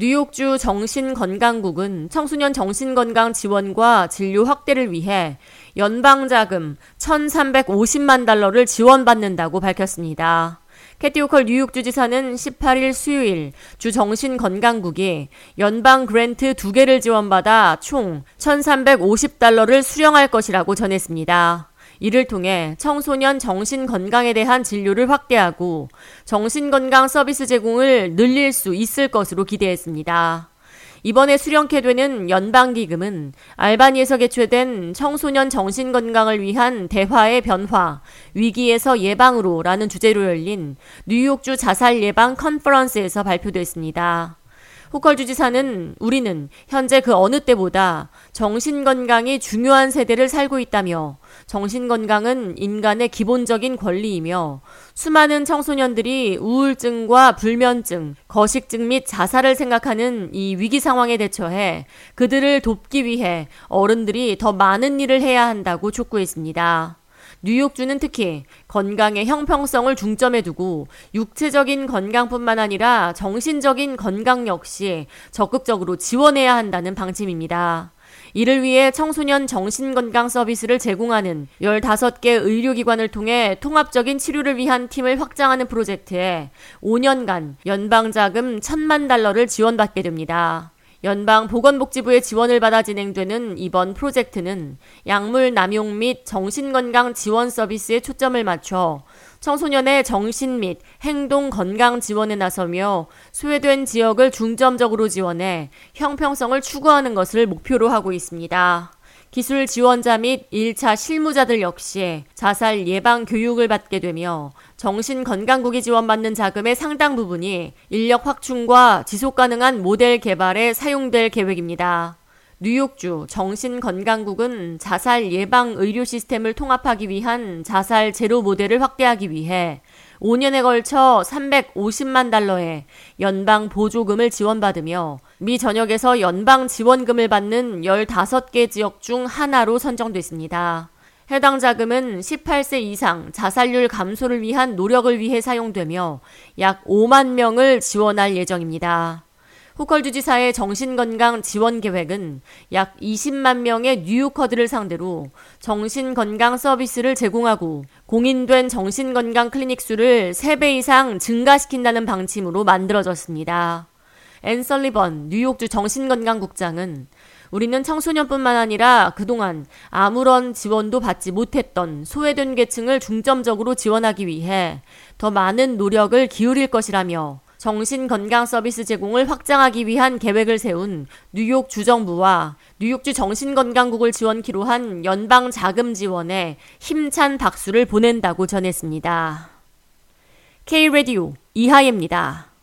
뉴욕주 정신건강국은 청소년 정신건강 지원과 진료 확대를 위해 연방자금 1,350만 달러를 지원받는다고 밝혔습니다. 캐티 오컬 뉴욕주 지사는 18일 수요일 주 정신건강국이 연방 그랜트 두 개를 지원받아 총 1,350달러를 수령할 것이라고 전했습니다. 이를 통해 청소년 정신 건강에 대한 진료를 확대하고 정신건강 서비스 제공을 늘릴 수 있을 것으로 기대했습니다. 이번에 수령케 되는 연방기금은 알바니에서 개최된 청소년 정신건강을 위한 대화의 변화, 위기에서 예방으로 라는 주제로 열린 뉴욕주 자살 예방 컨퍼런스에서 발표됐습니다. 호컬 주지사는 우리는 현재 그 어느 때보다 정신건강이 중요한 세대를 살고 있다며 정신건강은 인간의 기본적인 권리이며 수많은 청소년들이 우울증과 불면증, 거식증 및 자살을 생각하는 이 위기 상황에 대처해 그들을 돕기 위해 어른들이 더 많은 일을 해야 한다고 촉구했습니다. 뉴욕주는 특히 건강의 형평성을 중점에 두고 육체적인 건강뿐만 아니라 정신적인 건강 역시 적극적으로 지원해야 한다는 방침입니다. 이를 위해 청소년 정신건강 서비스를 제공하는 15개 의료기관을 통해 통합적인 치료를 위한 팀을 확장하는 프로젝트에 5년간 연방자금 1천만 달러를 지원받게 됩니다. 연방 보건복지부의 지원을 받아 진행되는 이번 프로젝트는 약물 남용 및 정신건강 지원 서비스에 초점을 맞춰 청소년의 정신 및 행동 건강 지원에 나서며 소외된 지역을 중점적으로 지원해 형평성을 추구하는 것을 목표로 하고 있습니다. 기술 지원자 및 1차 실무자들 역시 자살 예방 교육을 받게 되며 정신건강국이 지원받는 자금의 상당 부분이 인력 확충과 지속 가능한 모델 개발에 사용될 계획입니다. 뉴욕주 정신건강국은 자살 예방 의료 시스템을 통합하기 위한 자살 제로 모델을 확대하기 위해 5년에 걸쳐 350만 달러의 연방 보조금을 지원받으며 미 전역에서 연방 지원금을 받는 15개 지역 중 하나로 선정됐습니다. 해당 자금은 18세 이상 자살률 감소를 위한 노력을 위해 사용되며 약 5만 명을 지원할 예정입니다. 후컬 주지사의 정신건강 지원 계획은 약 20만 명의 뉴요커들을 상대로 정신건강 서비스를 제공하고 공인된 정신건강 클리닉 수를 3배 이상 증가시킨다는 방침으로 만들어졌습니다. 앤 설리번 뉴욕주 정신건강국장은 우리는 청소년뿐만 아니라 그동안 아무런 지원도 받지 못했던 소외된 계층을 중점적으로 지원하기 위해 더 많은 노력을 기울일 것이라며 정신건강 서비스 제공을 확장하기 위한 계획을 세운 뉴욕 주정부와 뉴욕주 정신건강국을 지원키로 한 연방 자금 지원에 힘찬 박수를 보낸다고 전했습니다. K-Radio 이하예입니다.